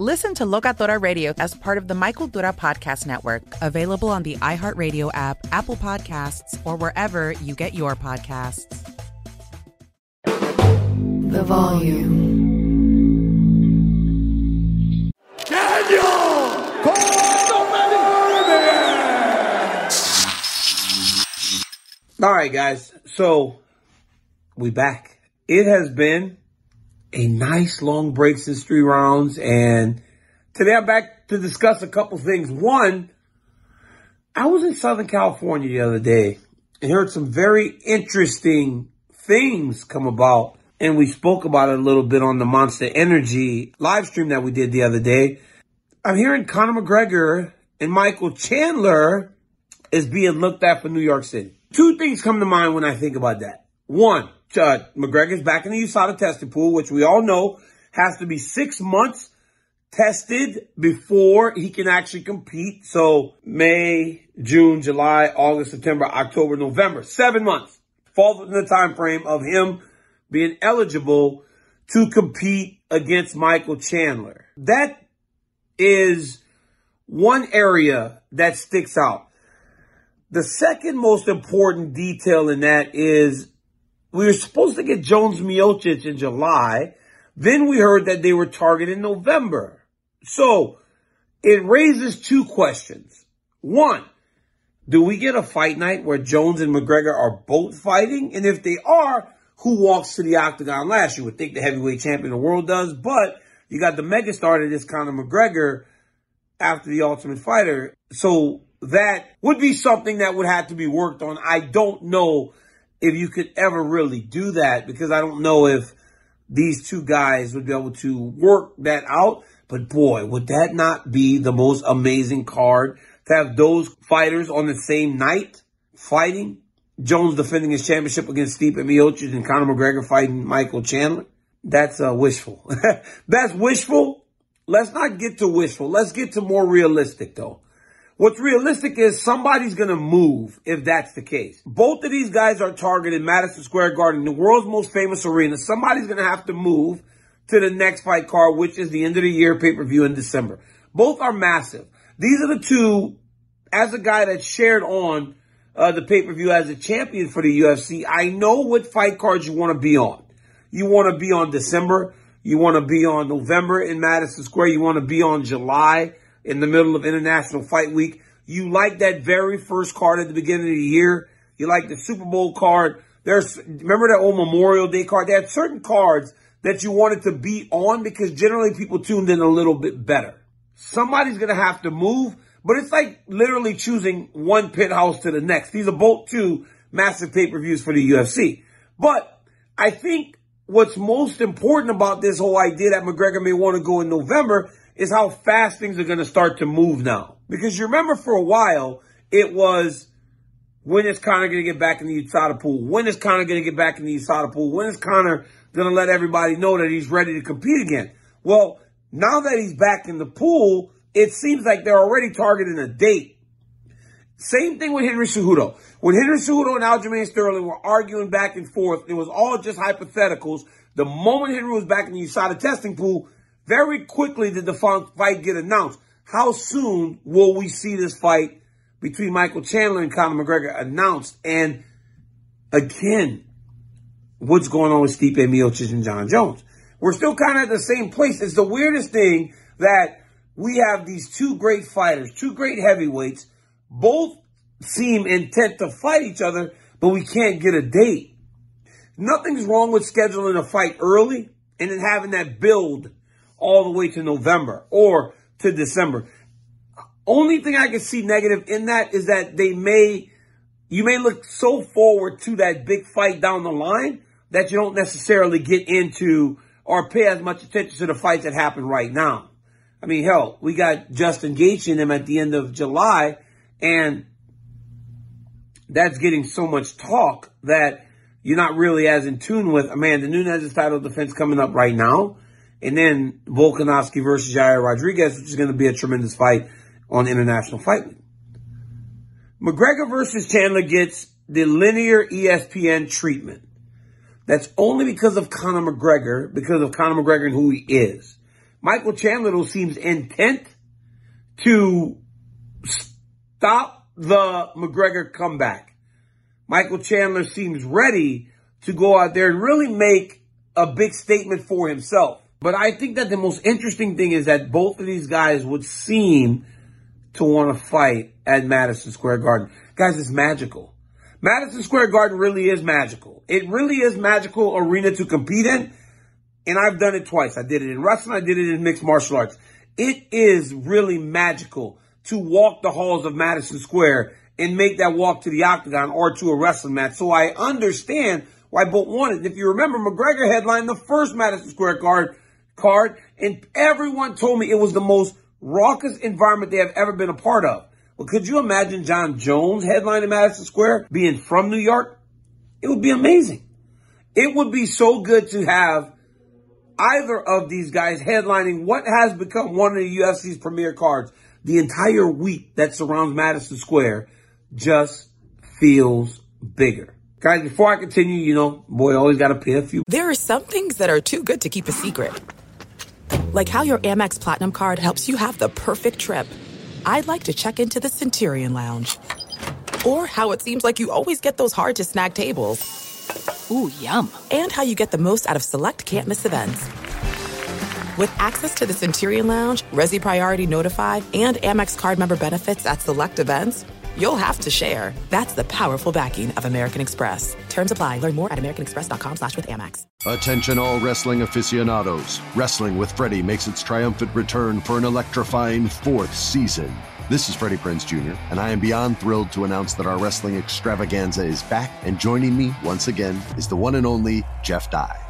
Listen to Locatora Radio as part of the My Cultura Podcast Network, available on the iHeartRadio app, Apple Podcasts, or wherever you get your podcasts. The volume. Daniel! All right, guys. So we back. It has been a nice long break since three rounds. And today I'm back to discuss a couple things. One, I was in Southern California the other day and heard some very interesting things come about. And we spoke about it a little bit on the Monster Energy live stream that we did the other day. I'm hearing Conor McGregor and Michael Chandler is being looked at for New York City. Two things come to mind when I think about that. One, uh, McGregor's back in the USADA testing pool, which we all know has to be six months tested before he can actually compete. So May, June, July, August, September, October, November, seven months falls within the time frame of him being eligible to compete against Michael Chandler. That is one area that sticks out. The second most important detail in that is we were supposed to get Jones Miocic in July. Then we heard that they were targeting November. So it raises two questions. One, do we get a fight night where Jones and McGregor are both fighting? And if they are, who walks to the octagon last? You would think the heavyweight champion of the world does, but you got the megastar that is Conor McGregor after the Ultimate Fighter. So that would be something that would have to be worked on. I don't know if you could ever really do that because I don't know if these two guys would be able to work that out. But boy, would that not be the most amazing card to have those fighters on the same night fighting? Jones defending his championship against Stipe Miocic and Conor McGregor fighting Michael Chandler. That's uh, wishful. That's wishful. Let's not get to wishful. Let's get to more realistic though. What's realistic is somebody's going to move if that's the case. Both of these guys are targeted Madison Square Garden, the world's most famous arena. Somebody's going to have to move to the next fight card, which is the end of the year pay-per-view in December. Both are massive. These are the two, as a guy that shared on uh, the pay-per-view as a champion for the UFC, I know what fight cards you want to be on. You want to be on December. You want to be on November in Madison Square. You want to be on July in the middle of International Fight Week. You like that very first card at the beginning of the year. You like the Super Bowl card. There's, remember that old Memorial Day card? They had certain cards that you wanted to be on because generally people tuned in a little bit better. Somebody's going to have to move, but it's like literally choosing one pit house to the next. These are both two massive pay-per-views for the UFC. But I think what's most important about this whole idea that McGregor may want to go in November is how fast things are going to start to move now. Because you remember for a while, it was when is Conor going to get back in the USADA pool? When is Conor going to get back in the USADA pool? When is Conor going to let everybody know that he's ready to compete again? Well, now that he's back in the pool, it seems like they're already targeting a date. Same thing with Henry Cejudo. When Henry Cejudo and Aljamain Sterling were arguing back and forth, it was all just hypotheticals. The moment Henry was back in the USADA testing pool, very quickly did the fight get announced. How soon will we see this fight between Michael Chandler and Conor McGregor announced. And again, what's going on with Stipe Miocic and Jon Jones? We're still kind of at the same place. It's the weirdest thing that we have these two great fighters, two great heavyweights, both seem intent to fight each other, but we can't get a date. Nothing's wrong with scheduling a fight early and then having that build all the way to November or to December. Only thing I can see negative in that is that they may, you may look so forward to that big fight down the line that you don't necessarily get into or pay as much attention to the fights that happen right now. I mean, hell, we got Justin Gaethje in them at the end of July, and that's getting so much talk that you're not really as in tune with Amanda Nunes' title defense coming up right now. And then Volkanovski versus Yair Rodriguez, which is going to be a tremendous fight on International Fight Week. McGregor versus Chandler gets the linear ESPN treatment. That's only because of Conor McGregor, because of Conor McGregor and who he is. Michael Chandler, though, seems intent to stop the McGregor comeback. Michael Chandler seems ready to go out there and really make a big statement for himself. But I think that the most interesting thing is that both of these guys would seem to want to fight at Madison Square Garden. Guys, it's magical. Madison Square Garden really is magical. It really is magical arena to compete in. And I've done it twice. I did it in wrestling. I did it in mixed martial arts. It is really magical to walk the halls of Madison Square and make that walk to the octagon or to a wrestling match. So I understand why both wanted. If you remember, McGregor headlined the first Madison Square card, card, and everyone told me it was the most raucous environment they have ever been a part of. Well, could you imagine Jon Jones headlining Madison Square being from New York? It would be amazing. It would be so good to have either of these guys headlining what has become one of the UFC's premier cards. The entire week that surrounds Madison Square just feels bigger. Guys, before I continue, you know, boy, always got to pay a few. There are some things that are too good to keep a secret. Like how your Amex Platinum card helps you have the perfect trip. I'd like to check into the Centurion Lounge. Or how it seems like you always get those hard to snag tables. Ooh, yum. And how you get the most out of select can't miss events. With access to the Centurion Lounge, Resy Priority Notified, and Amex card member benefits at select events, you'll have to share. That's the powerful backing of American Express. Terms apply. Learn more at americanexpress.com slash with Amex. Attention all wrestling aficionados. Wrestling with Freddie makes its triumphant return for an electrifying fourth season. This is Freddie Prinze Jr., and I am beyond thrilled to announce that our wrestling extravaganza is back, and joining me once again is the one and only Jeff Dye.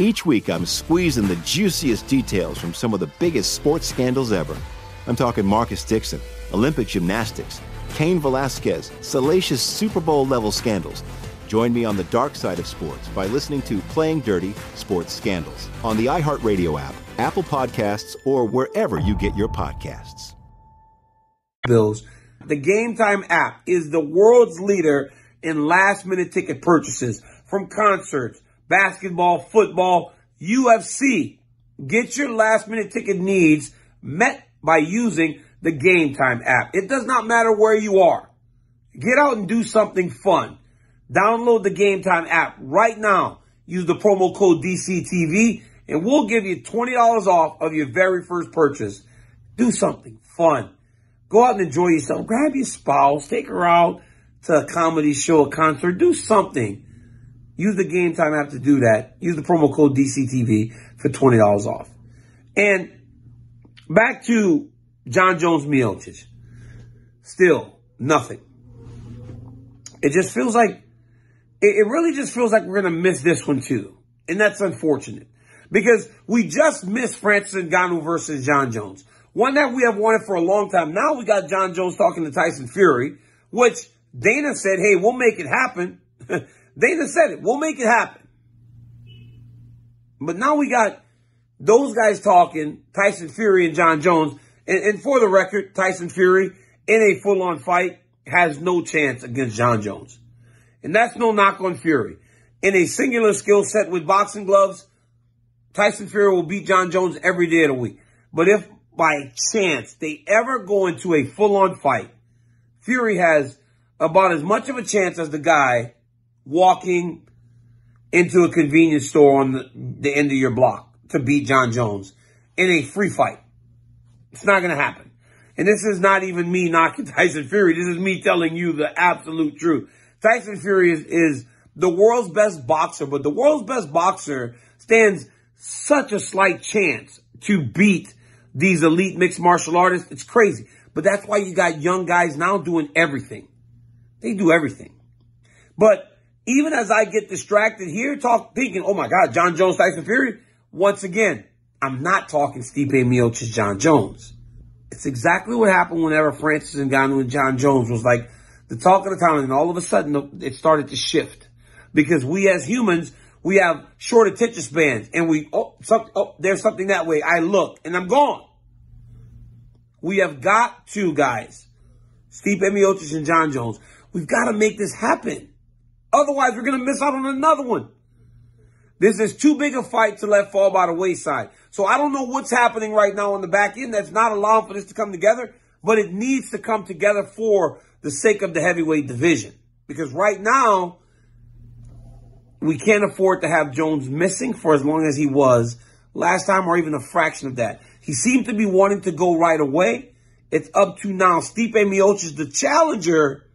Each week, I'm squeezing the juiciest details from some of the biggest sports scandals ever. I'm talking Marcus Dixon, Olympic gymnastics, Cain Velasquez, salacious Super Bowl level scandals. Join me on the dark side of sports by listening to Playing Dirty Sports Scandals on the iHeartRadio app, Apple Podcasts, or wherever you get your podcasts. Bills. The Game Time app is the world's leader in last minute ticket purchases from concerts basketball, football, UFC. Get your last minute ticket needs met by using the Game Time app. It does not matter where you are. Get out and do something fun. Download the Game Time app right now. Use the promo code DCTV and we'll give you $20 off of your very first purchase. Do something fun. Go out and enjoy yourself. Grab your spouse, take her out, to a comedy show, a concert. Do something. Use the game time app to do that. Use the promo code DCTV for $20 off. And back to Jon Jones Miocic. Still nothing. It just feels like, it, really just feels like we're going to miss this one too. And that's unfortunate because we just missed Francis Ngannou versus Jon Jones. One that we have wanted for a long time. Now we got Jon Jones talking to Tyson Fury, which Dana said, hey, we'll make it happen. Dana said it, we'll make it happen. But now we got those guys talking, Tyson Fury and Jon Jones. And, and for the record, Tyson Fury in a full on fight has no chance against Jon Jones. And that's no knock on Fury. In a singular skill set with boxing gloves, Tyson Fury will beat Jon Jones every day of the week. But if by chance they ever go into a full on fight, Fury has about as much of a chance as the guy walking into a convenience store on the, the end of your block to beat Jon Jones in a free fight. It's not going to happen. And this is not even me knocking Tyson Fury. This is me telling you the absolute truth. Tyson Fury is, is the world's best boxer, but the world's best boxer stands such a slight chance to beat these elite mixed martial artists. It's crazy. But that's why you got young guys now doing everything. They do everything. But even as I get distracted here, talk thinking, oh my God, Jon Jones, Tyson Fury. Once again, I'm not talking Stipe Miocic, Jon Jones. It's exactly what happened whenever Francis Ngannou and Jon Jones was like the talk of the town, and all of a sudden it started to shift because we as humans we have short attention spans, and we oh, some, oh there's something that way. I look and I'm gone. We have got to guys, Stipe Miocic and Jon Jones. We've got to make this happen. Otherwise, we're going to miss out on another one. This is too big a fight to let fall by the wayside. So I don't know what's happening right now on the back end that's not allowing for this to come together, but it needs to come together for the sake of the heavyweight division. Because right now, we can't afford to have Jones missing for as long as he was last time or even a fraction of that. He seemed to be wanting to go right away. It's up to now Stipe Miocic, the challenger,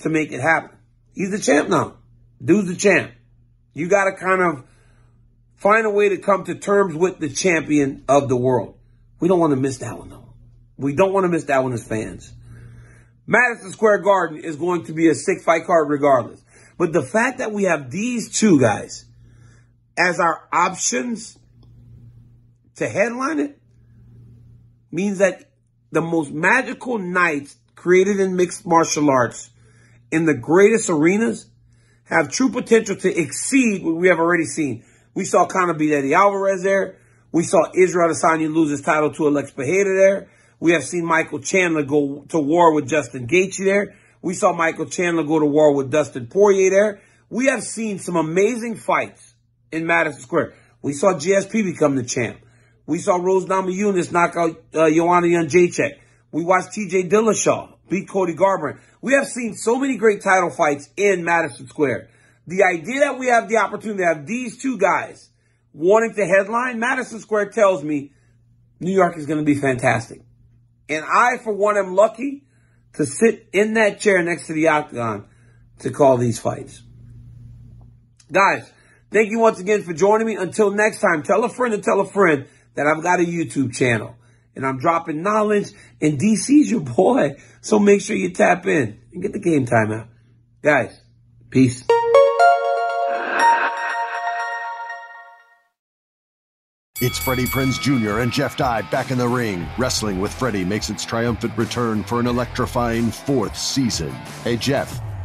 to make it happen. He's the champ now. Dude's the champ. You got to kind of find a way to come to terms with the champion of the world. We don't want to miss that one, though. We don't want to miss that one as fans. Madison Square Garden is going to be a sick fight card regardless. But the fact that we have these two guys as our options to headline it means that the most magical nights created in mixed martial arts in the greatest arenas have true potential to exceed what we have already seen. We saw Conor beat Eddie Alvarez there. We saw Israel Adesanya lose his title to Alex Pereira there. We have seen Michael Chandler go to war with Justin Gaethje there. We saw Michael Chandler go to war with Dustin Poirier there. We have seen some amazing fights in Madison Square. We saw GSP become the champ. We saw Rose Namajunas knock out uh, Joanna Jędrzejczyk. We watched TJ Dillashaw beat Cody Garbrandt. We have seen so many great title fights in Madison Square. The idea that we have the opportunity to have these two guys wanting to headline Madison Square tells me New York is going to be fantastic. And I, for one, am lucky to sit in that chair next to the octagon to call these fights. Guys, thank you once again for joining me. Until next time, tell a friend and tell a friend that I've got a YouTube channel and I'm dropping knowledge and DC's your boy. So make sure you tap in and get the game time out. Guys, peace. It's Freddie Prinze Jr. and Jeff Dye back in the ring. Wrestling with Freddie makes its triumphant return for an electrifying fourth season. Hey, Jeff.